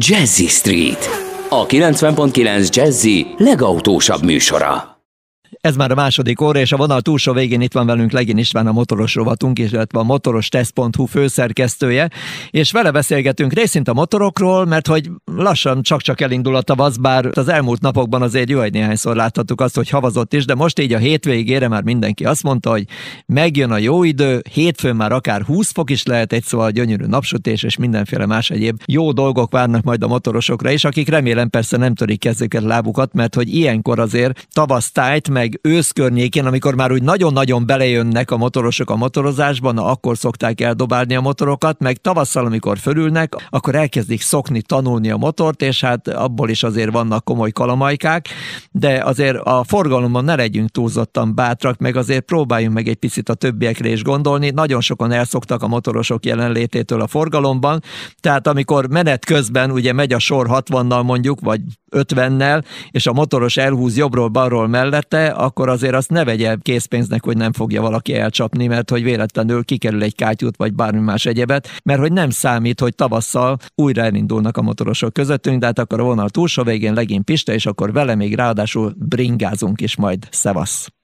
Jazzy Street, a 90.9 Jazzy legautósabb műsora. Ez már a második óra, és a vonal túlsó végén itt van velünk Legin István, a motoros rovatunk, illetve a motorostest.hu főszerkesztője, és vele beszélgetünk részint a motorokról, mert hogy lassan csak-csak elindul a tavasz, bár az elmúlt napokban azért jó egy néhányszor láthattuk azt, hogy havazott is, de most így a hétvégére már mindenki azt mondta, hogy megjön a jó idő, hétfőn már akár 20 fok is lehet, egy szóval gyönyörű napsütés, és mindenféle más egyéb jó dolgok várnak majd a motorosokra is, akik remélem persze nem törik kezüket, lábukat, mert hogy ilyenkor azért tavasztájt, meg ősz környékén, amikor már úgy nagyon-nagyon belejönnek a motorosok a motorozásban, na akkor szokták eldobálni a motorokat, meg tavasszal, amikor fölülnek, akkor elkezdik szokni, tanulni a motort, és hát abból is azért vannak komoly kalamajkák, de azért a forgalomban ne legyünk túlzottan bátrak, meg azért próbáljunk meg egy picit a többiekre is gondolni. Nagyon sokan elszoktak a motorosok jelenlététől a forgalomban, tehát amikor menet közben ugye megy a sor 60-nal mondjuk, vagy 50-nel, és a motoros elhúz jobbról-balról mellette, akkor azért azt ne vegye készpénznek, hogy nem fogja valaki elcsapni, mert hogy véletlenül kikerül egy kátyút, vagy bármi más egyebet, mert hogy nem számít, hogy tavasszal újra elindulnak a motorosok közöttünk, de hát akkor a vonal túlsó végén legint Pista, és akkor vele még ráadásul bringázunk is majd. Szevasz!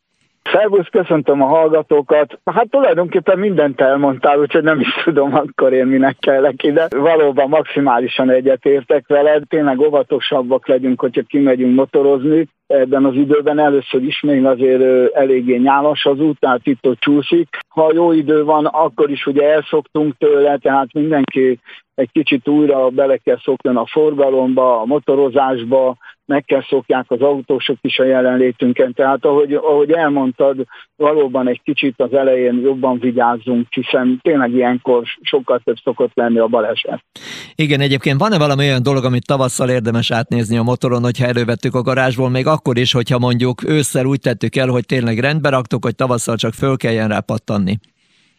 Szervusz, köszöntöm a hallgatókat. Hát tulajdonképpen mindent elmondtál, úgyhogy nem is tudom akkor én minek kellek ide. Valóban maximálisan egyetértek veled, tényleg óvatosabbak legyünk, hogyha kimegyünk motorozni. Ebben az időben először is még azért eléggé nyálas az út, tehát itt ott csúszik. Ha jó idő van, akkor is ugye elszoktunk tőle, tehát mindenki egy kicsit újra bele kell szokni a forgalomba, a motorozásba, meg kell szokják az autósok is a jelenlétünken. Tehát ahogy, ahogy elmondtad, valóban egy kicsit az elején jobban vigyázzunk, hiszen tényleg ilyenkor sokkal több szokott lenni a baleset. Igen, egyébként van-e valami olyan dolog, amit tavasszal érdemes átnézni a motoron, hogyha elővettük a garázsból, még akkor is, hogyha mondjuk ősszel úgy tettük el, hogy tényleg rendbe raktuk, hogy tavasszal csak föl kelljen rá pattanni?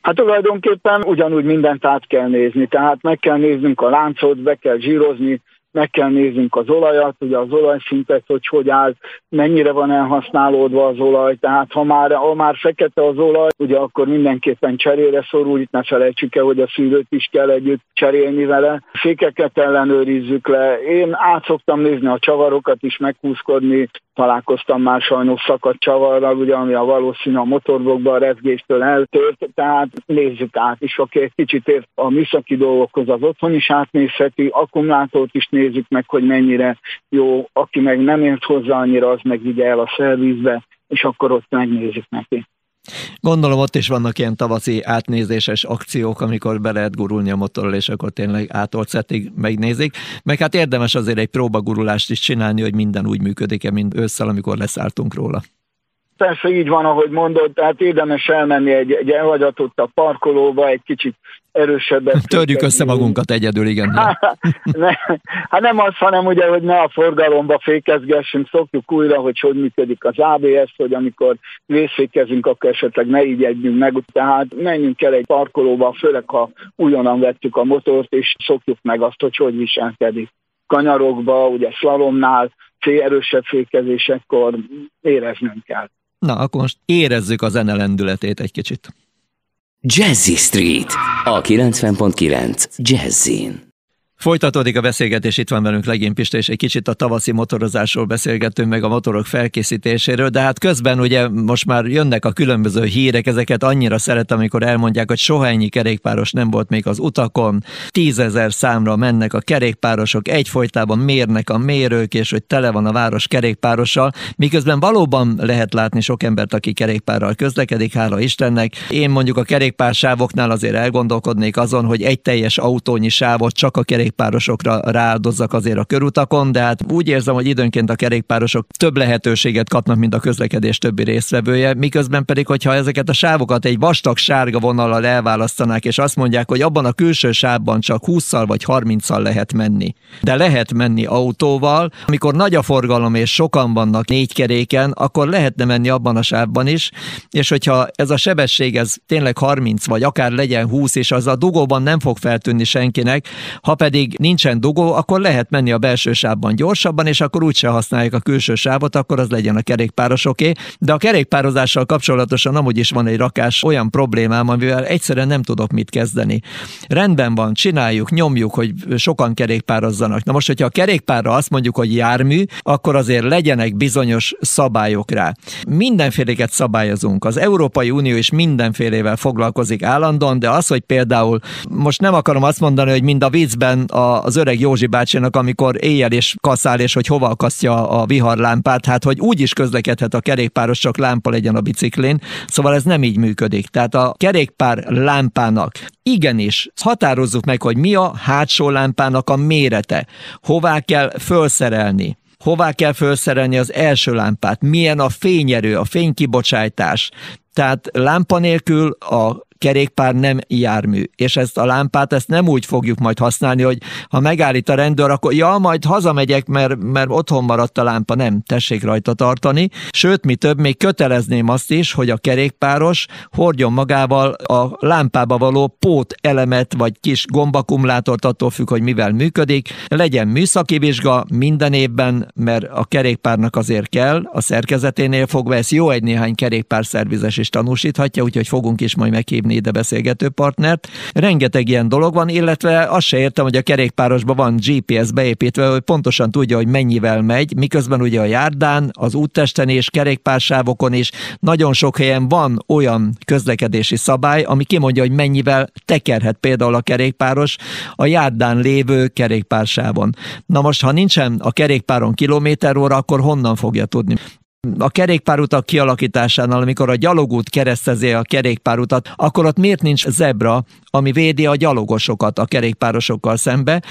Hát tulajdonképpen ugyanúgy mindent át kell nézni, tehát meg kell néznünk a láncot, be kell zsírozni, meg kell néznünk az olajat, ugye az olajszintet, hogy hogy áll, mennyire van elhasználódva az olaj, tehát ha már, ha már fekete az olaj, ugye akkor mindenképpen cserére szorul, itt ne felejtsük el, hogy a szűrőt is kell együtt cserélni vele. Fékeket ellenőrizzük le. Én át szoktam nézni a csavarokat is, meghúzkodni, találkoztam már sajnos szakadt csavarral, ugye, ami a valószínű a motorbokban a rezgéstől eltört, tehát nézzük át is, aki egy kicsit ért a műszaki dolgokhoz, az otthon is átnézheti, akkumulátort is nézzük meg, hogy mennyire jó, aki meg nem ért hozzá annyira, az meg vigye el a szervizbe, és akkor ott megnézzük neki. Gondolom ott is vannak ilyen tavaszi átnézéses akciók, amikor be lehet gurulni a motorral, és akkor tényleg átolcetig megnézik. Meg hát érdemes azért egy próbagurulást is csinálni, hogy minden úgy működik-e, mint ősszel, amikor leszálltunk róla. Persze így van, ahogy mondod, tehát érdemes elmenni egy, egy a parkolóba, egy kicsit erősebbet. Törjük össze magunkat egyedül, igen. Hát, ne, hát nem az, hanem ugye, hogy ne a forgalomba fékezgessünk, szokjuk újra, hogy hogy működik az ABS, hogy amikor vészfékezünk, akkor esetleg ne így együnk meg, tehát menjünk el egy parkolóba, főleg ha újonnan vettük a motort, és szokjuk meg azt, hogy hogy viselkedik. Kanyarokba, ugye slalomnál, erősebb fékezésekkor éreznünk kell. Na, akkor most érezzük a zene lendületét egy kicsit. Jazzy Street, a 90.9 Jazzin. Folytatódik a beszélgetés, itt van velünk Legén Pista, és egy kicsit a tavaszi motorozásról beszélgetünk, meg a motorok felkészítéséről, de hát közben ugye most már jönnek a különböző hírek, ezeket annyira szeretem, amikor elmondják, hogy soha ennyi kerékpáros nem volt még az utakon, tízezer számra mennek a kerékpárosok, egyfolytában mérnek a mérők, és hogy tele van a város kerékpárossal, miközben valóban lehet látni sok embert, aki kerékpárral közlekedik, hála Istennek. Én mondjuk a kerékpársávoknál azért elgondolkodnék azon, hogy egy teljes autónyi sávot csak a kerék kerékpárosokra rááldozzak azért a körutakon, de hát úgy érzem, hogy időnként a kerékpárosok több lehetőséget kapnak, mint a közlekedés többi résztvevője, miközben pedig, hogyha ezeket a sávokat egy vastag sárga vonallal elválasztanák, és azt mondják, hogy abban a külső sávban csak 20-szal vagy 30-szal lehet menni. De lehet menni autóval, amikor nagy a forgalom és sokan vannak négy keréken, akkor lehetne menni abban a sávban is, és hogyha ez a sebesség ez tényleg 30 vagy akár legyen 20, és az a dugóban nem fog feltűnni senkinek, ha pedig pedig nincsen dugó, akkor lehet menni a belső sávban gyorsabban, és akkor úgyse használják a külső sávot, akkor az legyen a kerékpárosoké. De a kerékpározással kapcsolatosan amúgy is van egy rakás olyan problémám, amivel egyszerűen nem tudok mit kezdeni. Rendben van, csináljuk, nyomjuk, hogy sokan kerékpározzanak. Na most, hogyha a kerékpárra azt mondjuk, hogy jármű, akkor azért legyenek bizonyos szabályok rá. Mindenféleket szabályozunk. Az Európai Unió is mindenfélével foglalkozik állandóan, de az, hogy például most nem akarom azt mondani, hogy mind a vízben az öreg Józsi bácsinak, amikor éjjel és kaszál, és hogy hova akasztja a viharlámpát, hát hogy úgy is közlekedhet a kerékpáros, csak lámpa legyen a biciklén. Szóval ez nem így működik. Tehát a kerékpár lámpának igenis határozzuk meg, hogy mi a hátsó lámpának a mérete, hová kell felszerelni, hová kell felszerelni az első lámpát, milyen a fényerő, a fénykibocsátás. Tehát lámpa nélkül a kerékpár nem jármű. És ezt a lámpát, ezt nem úgy fogjuk majd használni, hogy ha megállít a rendőr, akkor ja, majd hazamegyek, mert, mert otthon maradt a lámpa. Nem, tessék rajta tartani. Sőt, mi több, még kötelezném azt is, hogy a kerékpáros hordjon magával a lámpába való pót elemet, vagy kis gombakumulátort, attól függ, hogy mivel működik. Legyen műszaki vizsga minden évben, mert a kerékpárnak azért kell, a szerkezeténél fogva, ezt jó egy néhány kerékpárszervizes is tanúsíthatja, úgyhogy fogunk is majd meghívni ide beszélgető partnert. Rengeteg ilyen dolog van, illetve azt se értem, hogy a kerékpárosban van GPS beépítve, hogy pontosan tudja, hogy mennyivel megy, miközben ugye a járdán, az úttesten és kerékpársávokon is nagyon sok helyen van olyan közlekedési szabály, ami kimondja, hogy mennyivel tekerhet például a kerékpáros a járdán lévő kerékpársávon. Na most, ha nincsen a kerékpáron kilométer óra, akkor honnan fogja tudni? A kerékpárutak kialakításánál, amikor a gyalogút keresztezi a kerékpárutat, akkor ott miért nincs zebra, ami védi a gyalogosokat a kerékpárosokkal szembe.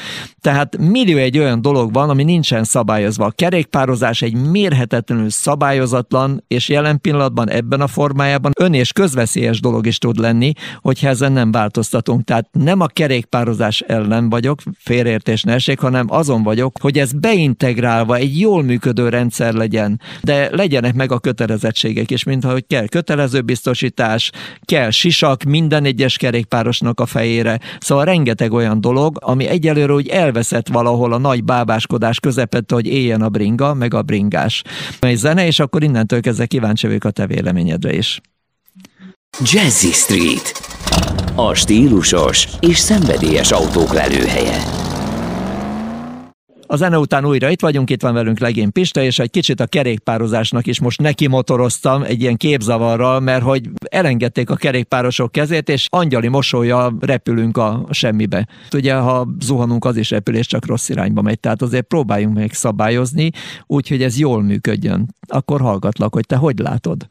Tehát millió egy olyan dolog van, ami nincsen szabályozva. A kerékpározás egy mérhetetlenül szabályozatlan, és jelen pillanatban ebben a formájában ön és közveszélyes dolog is tud lenni, hogyha ezen nem változtatunk. Tehát nem a kerékpározás ellen vagyok, félreértés ne esik, hanem azon vagyok, hogy ez beintegrálva egy jól működő rendszer legyen. De legyenek meg a kötelezettségek is, mint hogy kell kötelező biztosítás, kell sisak minden egyes kerékpárosnak a fejére. Szóval rengeteg olyan dolog, ami egyelőre úgy elveszett valahol a nagy bábáskodás közepette, hogy éljen a bringa, meg a bringás. Egy zene, és akkor innentől kezdve kíváncsi vagyok a te véleményedre is. Jazzy Street. A stílusos és szenvedélyes autók lelőhelye. A zene után újra itt vagyunk, itt van velünk Legén Pista, és egy kicsit a kerékpározásnak is most neki motoroztam egy ilyen képzavarral, mert hogy elengedték a kerékpárosok kezét, és angyali mosolya repülünk a semmibe. Ugye, ha zuhanunk, az is repülés csak rossz irányba megy, tehát azért próbáljunk meg szabályozni, úgyhogy ez jól működjön. Akkor hallgatlak, hogy te hogy látod?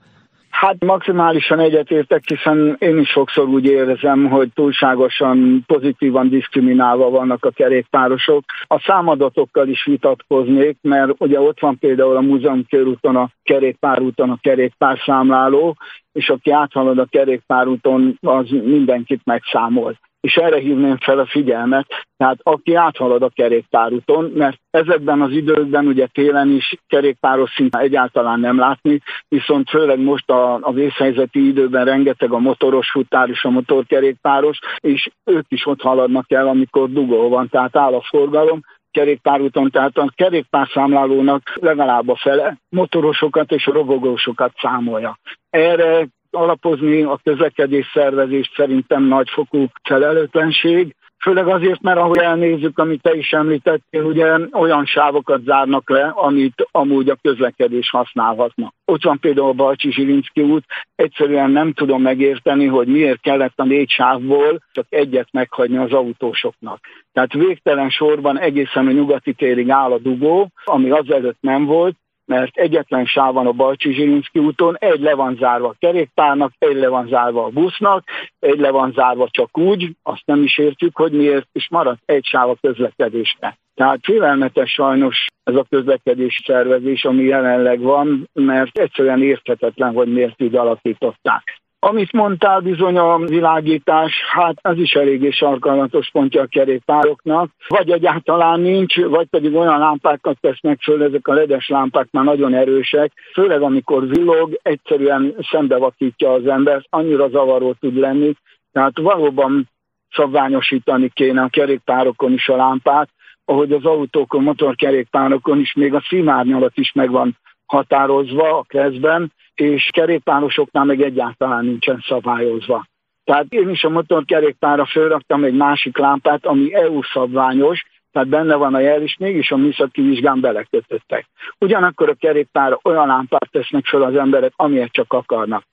Hát maximálisan egyetértek, hiszen én is sokszor úgy érzem, hogy túlságosan pozitívan diszkriminálva vannak a kerékpárosok. A számadatokkal is vitatkoznék, mert ugye ott van például a múzeum körúton a kerékpárúton a kerékpárszámláló, és aki áthalad a kerékpárúton, az mindenkit megszámol és erre hívném fel a figyelmet, tehát aki áthalad a kerékpárúton, mert ezekben az időkben ugye télen is kerékpáros szinte egyáltalán nem látni, viszont főleg most a, a vészhelyzeti időben rengeteg a motoros futár és a motorkerékpáros, és ők is ott haladnak el, amikor dugó van, tehát áll a forgalom, kerékpárúton, tehát a kerékpárszámlálónak legalább a fele motorosokat és robogósokat számolja. Erre alapozni a közlekedés szervezést szerintem nagyfokú felelőtlenség, Főleg azért, mert ahogy elnézzük, amit te is említettél, ugye olyan sávokat zárnak le, amit amúgy a közlekedés használhatna. Ott van például a Balcsi Zsilinszki út, egyszerűen nem tudom megérteni, hogy miért kellett a négy sávból csak egyet meghagyni az autósoknak. Tehát végtelen sorban egészen a nyugati térig áll a dugó, ami azelőtt nem volt, mert egyetlen sáv van a Balcsi Zsilinszki úton, egy le van zárva a kerékpárnak, egy le van zárva a busznak, egy le van zárva csak úgy, azt nem is értjük, hogy miért, és maradt egy sáv a közlekedésre. Tehát félelmetes sajnos ez a közlekedés szervezés, ami jelenleg van, mert egyszerűen érthetetlen, hogy miért így alakították. Amit mondtál bizony a világítás, hát ez is eléggé sarkalatos pontja a kerékpároknak. Vagy egyáltalán nincs, vagy pedig olyan lámpákat tesznek föl, ezek a ledes lámpák már nagyon erősek, főleg amikor villog, egyszerűen szembevakítja az embert, annyira zavaró tud lenni. Tehát valóban szabványosítani kéne a kerékpárokon is a lámpát, ahogy az autókon, motorkerékpárokon is még a színárnyalat is meg van határozva a kezdben, és kerékpárosoknál meg egyáltalán nincsen szabályozva. Tehát én is a motorkerékpárra fölraktam egy másik lámpát, ami EU szabványos, tehát benne van a jel, és mégis a műszaki vizsgán belekötöttek. Ugyanakkor a kerékpára olyan lámpát tesznek fel az emberek, amilyet csak akarnak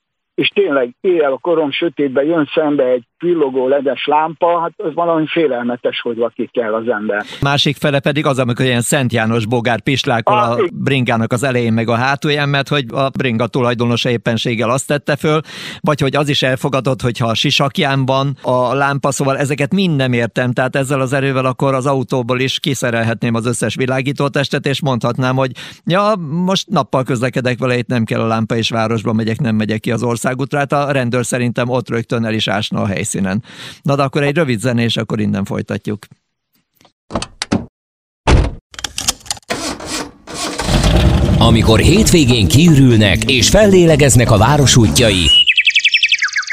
és tényleg éjjel a korom sötétben jön szembe egy villogó ledes lámpa, hát az valami félelmetes, hogy vakik kell az ember. Másik fele pedig az, amikor ilyen Szent János bogár pislákol a, a bringának az elején meg a hátulján, mert hogy a bringa tulajdonosa éppenséggel azt tette föl, vagy hogy az is elfogadott, hogyha a sisakján van a lámpa, szóval ezeket mind nem értem, tehát ezzel az erővel akkor az autóból is kiszerelhetném az összes világítótestet, és mondhatnám, hogy ja, most nappal közlekedek vele, itt nem kell a lámpa, és városba megyek, nem megyek ki az országútra, hát a rendőr szerintem ott rögtön el is ásna a helyszín helyszínen. Na de akkor egy rövid zene, és akkor innen folytatjuk. Amikor hétvégén kiürülnek és fellélegeznek a város útjai,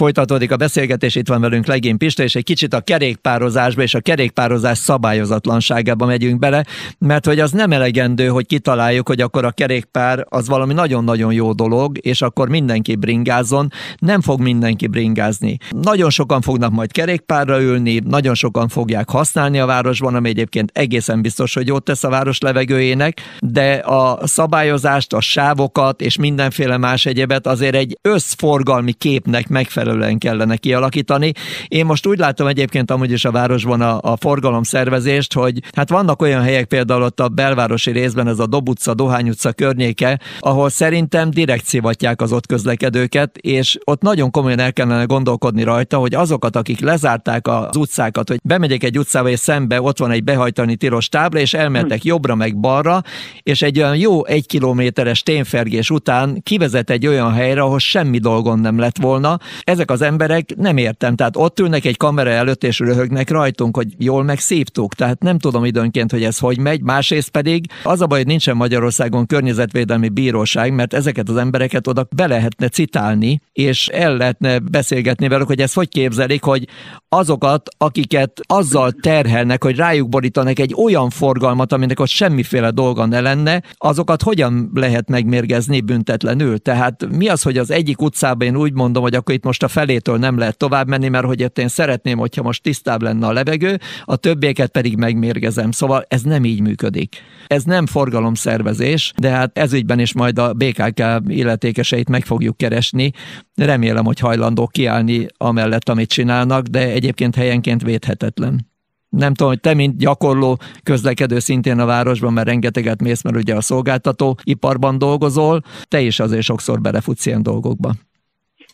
Folytatódik a beszélgetés, itt van velünk Legén Pista, és egy kicsit a kerékpározásba és a kerékpározás szabályozatlanságába megyünk bele, mert hogy az nem elegendő, hogy kitaláljuk, hogy akkor a kerékpár az valami nagyon-nagyon jó dolog, és akkor mindenki bringázon. Nem fog mindenki bringázni. Nagyon sokan fognak majd kerékpárra ülni, nagyon sokan fogják használni a városban, ami egyébként egészen biztos, hogy jót tesz a város levegőjének, de a szabályozást, a sávokat és mindenféle más egyebet azért egy összforgalmi képnek megfelelő megfelelően kellene kialakítani. Én most úgy látom egyébként amúgy is a városban a, a forgalom szervezést, hogy hát vannak olyan helyek például ott a belvárosi részben, ez a Dob utca, Dohány utca környéke, ahol szerintem direkt szivatják az ott közlekedőket, és ott nagyon komolyan el kellene gondolkodni rajta, hogy azokat, akik lezárták az utcákat, hogy bemegyek egy utcába, és szembe ott van egy behajtani tilos tábla, és elmehetek jobbra meg balra, és egy olyan jó egy kilométeres tényfergés után kivezet egy olyan helyre, ahol semmi dolgon nem lett volna. Ez ezek az emberek nem értem, tehát ott ülnek egy kamera előtt és röhögnek rajtunk, hogy jól megszívtuk, tehát nem tudom időnként, hogy ez hogy megy, másrészt pedig az a baj, hogy nincsen Magyarországon környezetvédelmi bíróság, mert ezeket az embereket oda be lehetne citálni, és el lehetne beszélgetni velük, hogy ezt hogy képzelik, hogy azokat, akiket azzal terhelnek, hogy rájuk borítanak egy olyan forgalmat, aminek ott semmiféle dolga ne lenne, azokat hogyan lehet megmérgezni büntetlenül? Tehát mi az, hogy az egyik utcában én úgy mondom, hogy akkor itt most a felétől nem lehet tovább menni, mert hogy én szeretném, hogyha most tisztább lenne a levegő, a többieket pedig megmérgezem. Szóval ez nem így működik. Ez nem forgalomszervezés, de hát ezügyben is majd a BKK illetékeseit meg fogjuk keresni. Remélem, hogy hajlandók kiállni amellett, amit csinálnak, de egyébként helyenként védhetetlen nem tudom, hogy te, mint gyakorló közlekedő szintén a városban, mert rengeteget mész, mert ugye a szolgáltató iparban dolgozol, te is azért sokszor belefutsz ilyen dolgokba.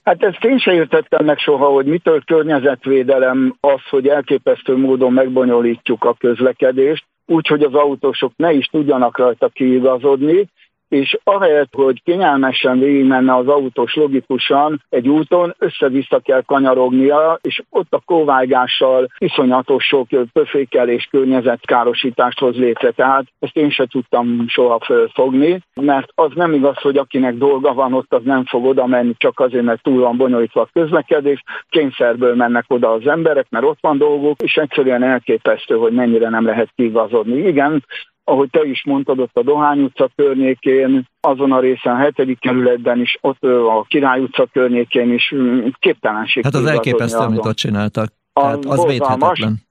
Hát ezt én sem értettem meg soha, hogy mitől környezetvédelem az, hogy elképesztő módon megbonyolítjuk a közlekedést, úgy, hogy az autósok ne is tudjanak rajta kiigazodni, és ahelyett, hogy kényelmesen végigmenne az autós logikusan egy úton, össze-vissza kell kanyarognia, és ott a kóvágással iszonyatos sok pöfékelés környezetkárosítást hoz létre. Tehát ezt én se tudtam soha fölfogni, mert az nem igaz, hogy akinek dolga van ott, az nem fog oda menni csak azért, mert túl van bonyolítva a közlekedés, kényszerből mennek oda az emberek, mert ott van dolgok, és egyszerűen elképesztő, hogy mennyire nem lehet kigazodni. Igen, ahogy te is mondtad, ott a Dohány utca környékén, azon a részen, a hetedik kerületben is, ott a Király utca környékén is mm, képtelenség. Hát az elképesztő, amit ott csináltak. Tehát az, az védhetetlen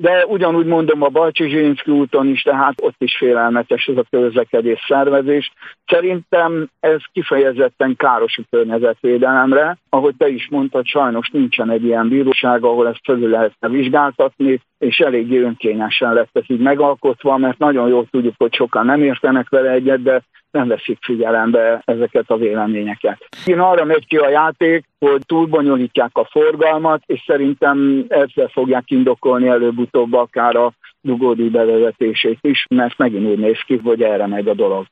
de ugyanúgy mondom a Balcsi Zsirinszki úton is, tehát ott is félelmetes ez a közlekedés szervezés. Szerintem ez kifejezetten káros a környezetvédelemre. Ahogy te is mondtad, sajnos nincsen egy ilyen bíróság, ahol ezt felül lehetne vizsgáltatni, és eléggé önkényesen lett ez így megalkotva, mert nagyon jól tudjuk, hogy sokan nem értenek vele egyet, de nem veszik figyelembe ezeket a véleményeket. Én arra megy ki a játék, hogy túlbonyolítják a forgalmat, és szerintem ezzel fogják indokolni előbb-utóbb akár a dugódi bevezetését is, mert megint úgy néz ki, hogy erre megy a dolog.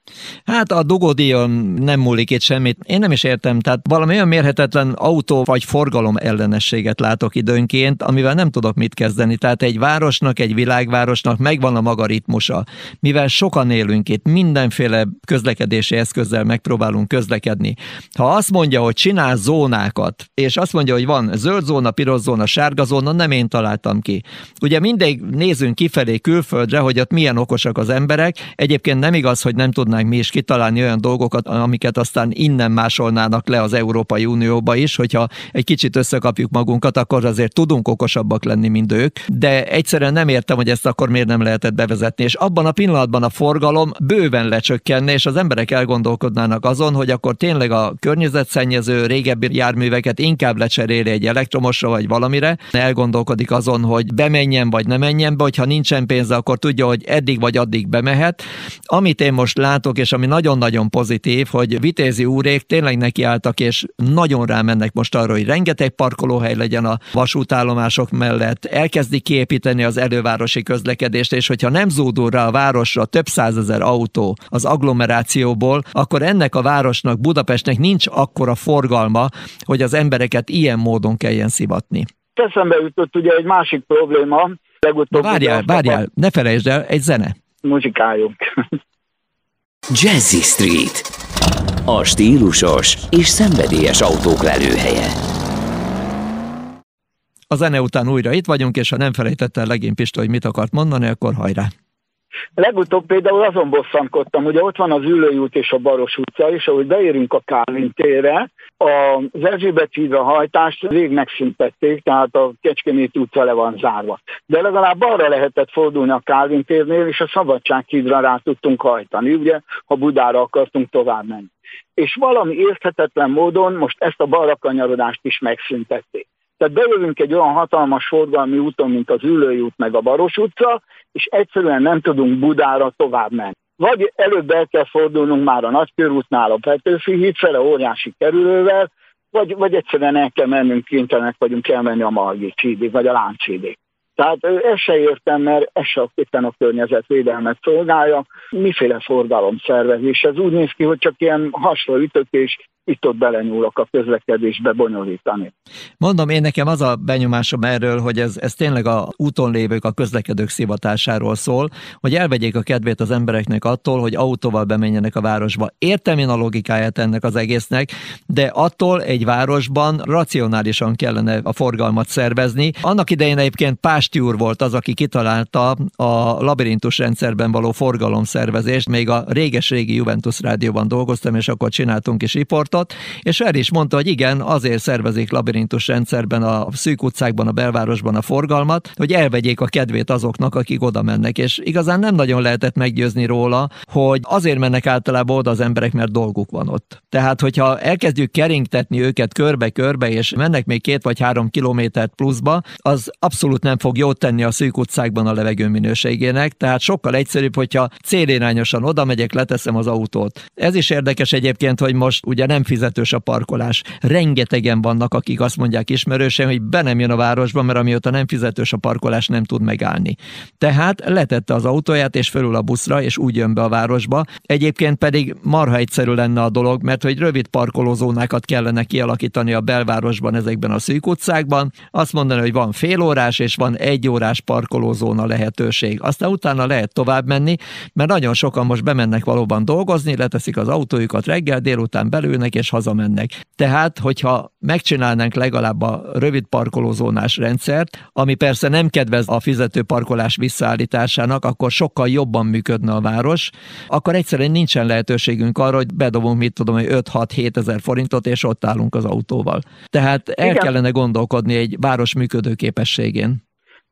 Hát a dugódíjon nem múlik itt semmit. Én nem is értem, tehát valami olyan mérhetetlen autó vagy forgalom ellenességet látok időnként, amivel nem tudok mit kezdeni. Tehát egy városnak, egy világvárosnak megvan a maga ritmusa. Mivel sokan élünk itt, mindenféle közlekedési eszközzel megpróbálunk közlekedni. Ha azt mondja, hogy csinál zónákat, és azt mondja, hogy van zöld zóna, piros zóna, sárga zóna, nem én találtam ki. Ugye mindig nézünk kifelé, kifelé külföldre, hogy ott milyen okosak az emberek. Egyébként nem igaz, hogy nem tudnánk mi is kitalálni olyan dolgokat, amiket aztán innen másolnának le az Európai Unióba is, hogyha egy kicsit összekapjuk magunkat, akkor azért tudunk okosabbak lenni, mint ők, de egyszerűen nem értem, hogy ezt akkor miért nem lehetett bevezetni. És abban a pillanatban a forgalom bőven lecsökkenne, és az emberek elgondolkodnának azon, hogy akkor tényleg a környezetszennyező régebbi járműveket inkább lecseréli egy elektromosra vagy valamire, elgondolkodik azon, hogy bemenjen vagy ne menjen be, hogyha nincs nincsen pénze, akkor tudja, hogy eddig vagy addig bemehet. Amit én most látok, és ami nagyon-nagyon pozitív, hogy Vitézi úrék tényleg nekiálltak, és nagyon rámennek most arra, hogy rengeteg parkolóhely legyen a vasútállomások mellett, elkezdik kiépíteni az elővárosi közlekedést, és hogyha nem zúdul rá a városra több százezer autó az agglomerációból, akkor ennek a városnak, Budapestnek nincs akkora forgalma, hogy az embereket ilyen módon kelljen szivatni. Eszembe jutott ugye egy másik probléma, legutóbb... Várjál, várjál, ne felejtsd el, egy zene. Muzsikáljunk. Jazzy Street. A stílusos és szenvedélyes autók lelőhelye. A zene után újra itt vagyunk, és ha nem felejtette el legény Pista, hogy mit akart mondani, akkor hajrá! Legutóbb például azon bosszankodtam, hogy ott van az Ülői út és a Baros utca, és ahogy beérünk a Kálvin térre, az Erzsébet hídra hajtást rég megszüntették, tehát a Kecskemét utca le van zárva. De legalább arra lehetett fordulni a Kálvin térnél, és a Szabadság hídra rá tudtunk hajtani, ugye, ha Budára akartunk tovább menni. És valami érthetetlen módon most ezt a balra kanyarodást is megszüntették. Tehát bejövünk egy olyan hatalmas forgalmi úton, mint az Ülői út meg a Baros utca, és egyszerűen nem tudunk Budára tovább menni. Vagy előbb el kell fordulnunk már a Nagykörútnál a Petőfi híd fele óriási kerülővel, vagy, vagy egyszerűen el kell mennünk, kénytelenek vagyunk elmenni a Margit hídig, vagy a Lánchídig. Tehát ezt se értem, mert ez se éppen a környezetvédelmet szolgálja. Miféle forgalom szervezés? Ez úgy néz ki, hogy csak ilyen hasra ütök és itt-ott belenyúlok a közlekedésbe bonyolítani. Mondom, én nekem az a benyomásom erről, hogy ez, ez tényleg a úton lévők, a közlekedők szivatásáról szól, hogy elvegyék a kedvét az embereknek attól, hogy autóval bemenjenek a városba. Értem én a logikáját ennek az egésznek, de attól egy városban racionálisan kellene a forgalmat szervezni. Annak idején egyébként Pásti úr volt az, aki kitalálta a labirintus rendszerben való forgalomszervezést, még a réges-régi Juventus rádióban dolgoztam, és akkor csináltunk is riportot, javaslatot, és el is mondta, hogy igen, azért szervezik labirintus rendszerben a szűk utcákban, a belvárosban a forgalmat, hogy elvegyék a kedvét azoknak, akik oda mennek. És igazán nem nagyon lehetett meggyőzni róla, hogy azért mennek általában oda az emberek, mert dolguk van ott. Tehát, hogyha elkezdjük keringtetni őket körbe-körbe, és mennek még két vagy három kilométert pluszba, az abszolút nem fog jót tenni a szűk utcákban a levegő minőségének, tehát sokkal egyszerűbb, hogyha célirányosan oda megyek, leteszem az autót. Ez is érdekes egyébként, hogy most ugye nem fizetős a parkolás. Rengetegen vannak, akik azt mondják ismerősen, hogy be nem jön a városba, mert amióta nem fizetős a parkolás, nem tud megállni. Tehát letette az autóját, és fölül a buszra, és úgy jön be a városba. Egyébként pedig marha egyszerű lenne a dolog, mert hogy rövid parkolózónákat kellene kialakítani a belvárosban, ezekben a szűk utcákban. Azt mondani, hogy van fél órás, és van egy órás parkolózóna lehetőség. Aztán utána lehet tovább menni, mert nagyon sokan most bemennek valóban dolgozni, leteszik az autójukat reggel, délután belülnek, és hazamennek. Tehát, hogyha megcsinálnánk legalább a rövid parkolózónás rendszert, ami persze nem kedvez a fizető parkolás visszaállításának, akkor sokkal jobban működne a város, akkor egyszerűen nincsen lehetőségünk arra, hogy bedobunk, mit tudom, hogy 5-6-7 ezer forintot, és ott állunk az autóval. Tehát el Igen. kellene gondolkodni egy város működő képességén.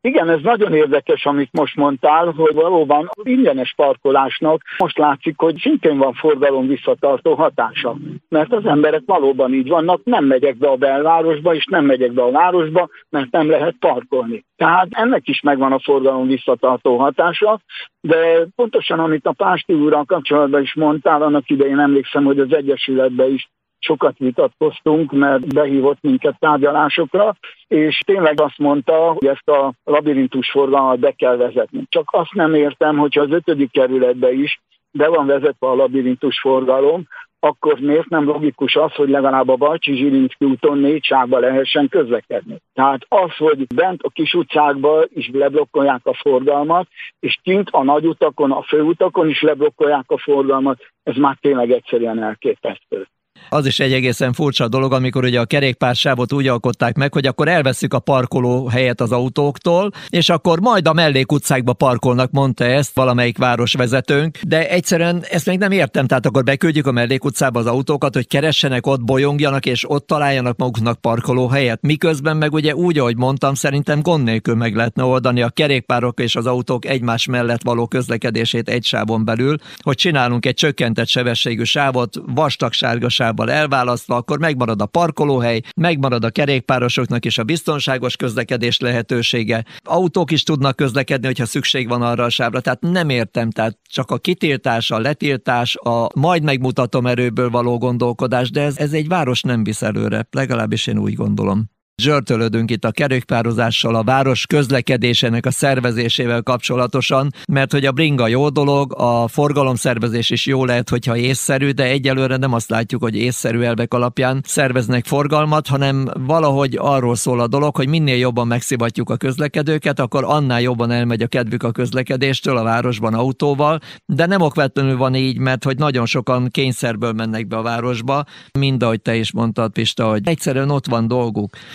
Igen, ez nagyon érdekes, amit most mondtál, hogy valóban ingyenes parkolásnak most látszik, hogy szintén van forgalom visszatartó hatása. Mert az emberek valóban így vannak, nem megyek be a belvárosba, és nem megyek be a városba, mert nem lehet parkolni. Tehát ennek is megvan a forgalom visszatartó hatása, de pontosan amit a Pásti úrral kapcsolatban is mondtál, annak idején emlékszem, hogy az Egyesületben is sokat vitatkoztunk, mert behívott minket tárgyalásokra, és tényleg azt mondta, hogy ezt a labirintus forgalmat be kell vezetni. Csak azt nem értem, hogyha az ötödik kerületbe is be van vezetve a labirintus forgalom, akkor miért nem logikus az, hogy legalább a Balcsi Zsilinszki úton négy sávba lehessen közlekedni. Tehát az, hogy bent a kis utcákba is leblokkolják a forgalmat, és kint a nagy utakon, a főutakon is leblokkolják a forgalmat, ez már tényleg egyszerűen elképesztő az is egy egészen furcsa dolog, amikor ugye a kerékpársávot úgy alkották meg, hogy akkor elveszük a parkoló helyet az autóktól, és akkor majd a mellékutcákba parkolnak, mondta ezt valamelyik városvezetőnk, de egyszerűen ezt még nem értem, tehát akkor beküldjük a mellékutcába az autókat, hogy keressenek ott, bolyongjanak, és ott találjanak maguknak parkoló helyet. Miközben meg ugye úgy, ahogy mondtam, szerintem gond nélkül meg lehetne oldani a kerékpárok és az autók egymás mellett való közlekedését egy sávon belül, hogy csinálunk egy csökkentett sebességű sávot, vastag sárga sávban sávval elválasztva, akkor megmarad a parkolóhely, megmarad a kerékpárosoknak is a biztonságos közlekedés lehetősége. Autók is tudnak közlekedni, hogyha szükség van arra a sávra. Tehát nem értem, tehát csak a kitiltás, a letiltás, a majd megmutatom erőből való gondolkodás, de ez, ez egy város nem visz előre, legalábbis én úgy gondolom zsörtölödünk itt a kerékpározással, a város közlekedésének a szervezésével kapcsolatosan, mert hogy a bringa jó dolog, a forgalomszervezés is jó lehet, hogyha észszerű, de egyelőre nem azt látjuk, hogy észszerű elvek alapján szerveznek forgalmat, hanem valahogy arról szól a dolog, hogy minél jobban megszivatjuk a közlekedőket, akkor annál jobban elmegy a kedvük a közlekedéstől a városban autóval, de nem okvetlenül van így, mert hogy nagyon sokan kényszerből mennek be a városba, mind ahogy te is mondtad, Pista, hogy egyszerűen ott van dolguk.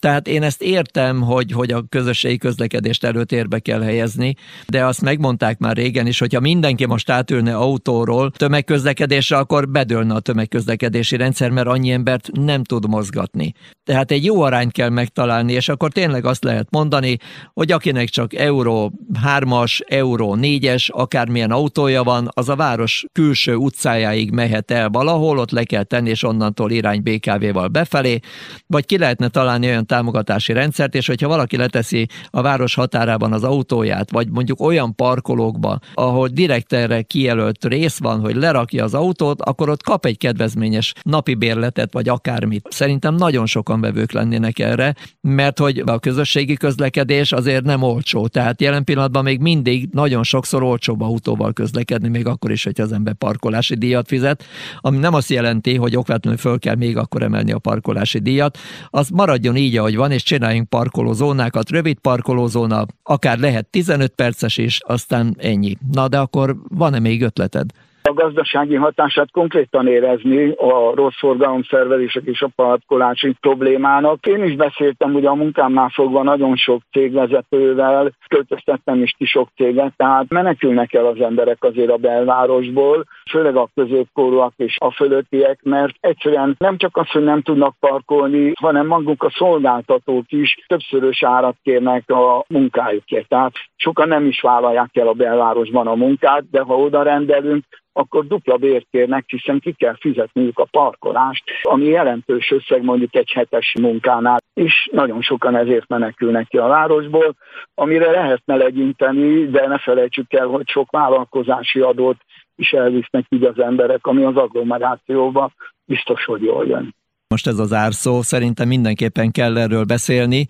Tehát én ezt értem, hogy, hogy a közösségi közlekedést előtérbe kell helyezni, de azt megmondták már régen is, hogyha mindenki most átülne autóról tömegközlekedésre, akkor bedőlne a tömegközlekedési rendszer, mert annyi embert nem tud mozgatni. Tehát egy jó arányt kell megtalálni, és akkor tényleg azt lehet mondani, hogy akinek csak euró 3-as, euró 4-es, akármilyen autója van, az a város külső utcájáig mehet el valahol, ott le kell tenni, és onnantól irány BKV-val befelé, vagy ki lehetne találni olyan támogatási rendszert, és hogyha valaki leteszi a város határában az autóját, vagy mondjuk olyan parkolókba, ahol direkt erre kijelölt rész van, hogy lerakja az autót, akkor ott kap egy kedvezményes napi bérletet, vagy akármit. Szerintem nagyon sokan vevők lennének erre, mert hogy a közösségi közlekedés azért nem olcsó. Tehát jelen pillanatban még mindig nagyon sokszor olcsóbb autóval közlekedni, még akkor is, hogy az ember parkolási díjat fizet, ami nem azt jelenti, hogy okvetlenül föl kell még akkor emelni a parkolási díjat. Az maradjon így, ahogy van, és csináljunk parkolózónákat, rövid parkolózóna, akár lehet 15 perces is, aztán ennyi. Na de akkor van-e még ötleted? A gazdasági hatását konkrétan érezni a rossz forgalomszervezések és a parkolási problémának. Én is beszéltem ugye a munkámnál fogva nagyon sok cégvezetővel, költöztettem is ki sok céget, tehát menekülnek el az emberek azért a belvárosból, főleg a középkorúak és a fölöttiek, mert egyszerűen nem csak az, hogy nem tudnak parkolni, hanem maguk a szolgáltatók is többszörös árat kérnek a munkájukért. Tehát sokan nem is vállalják el a belvárosban a munkát, de ha oda rendelünk, akkor dupla bért kérnek, hiszen ki kell fizetniük a parkolást, ami jelentős összeg mondjuk egy hetes munkánál is. Nagyon sokan ezért menekülnek ki a városból, amire lehetne legyinteni, de ne felejtsük el, hogy sok vállalkozási adót is elvisznek így az emberek, ami az agglomerációban biztos, hogy jól jön most ez az árszó, szerintem mindenképpen kell erről beszélni,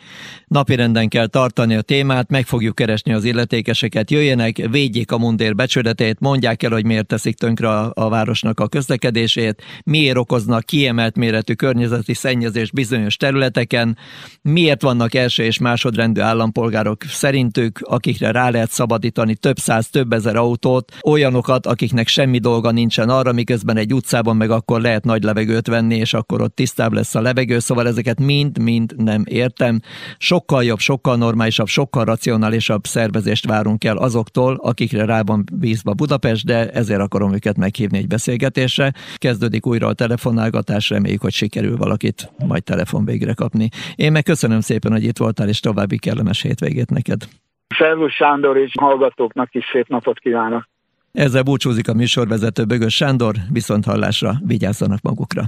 napirenden kell tartani a témát, meg fogjuk keresni az illetékeseket, jöjjenek, védjék a mundér becsületét, mondják el, hogy miért teszik tönkre a, a városnak a közlekedését, miért okoznak kiemelt méretű környezeti szennyezést bizonyos területeken, miért vannak első és másodrendű állampolgárok szerintük, akikre rá lehet szabadítani több száz, több ezer autót, olyanokat, akiknek semmi dolga nincsen arra, miközben egy utcában meg akkor lehet nagy levegőt venni, és akkor ott tisztább lesz a levegő, szóval ezeket mind-mind nem értem. Sokkal jobb, sokkal normálisabb, sokkal racionálisabb szervezést várunk el azoktól, akikre rá van bízva Budapest, de ezért akarom őket meghívni egy beszélgetésre. Kezdődik újra a telefonálgatás, reméljük, hogy sikerül valakit majd telefon végre kapni. Én meg köszönöm szépen, hogy itt voltál, és további kellemes hétvégét neked. Szervusz Sándor, és hallgatóknak is szép napot kívánok! Ezzel búcsúzik a műsorvezető Bögös Sándor, viszont hallásra vigyázzanak magukra.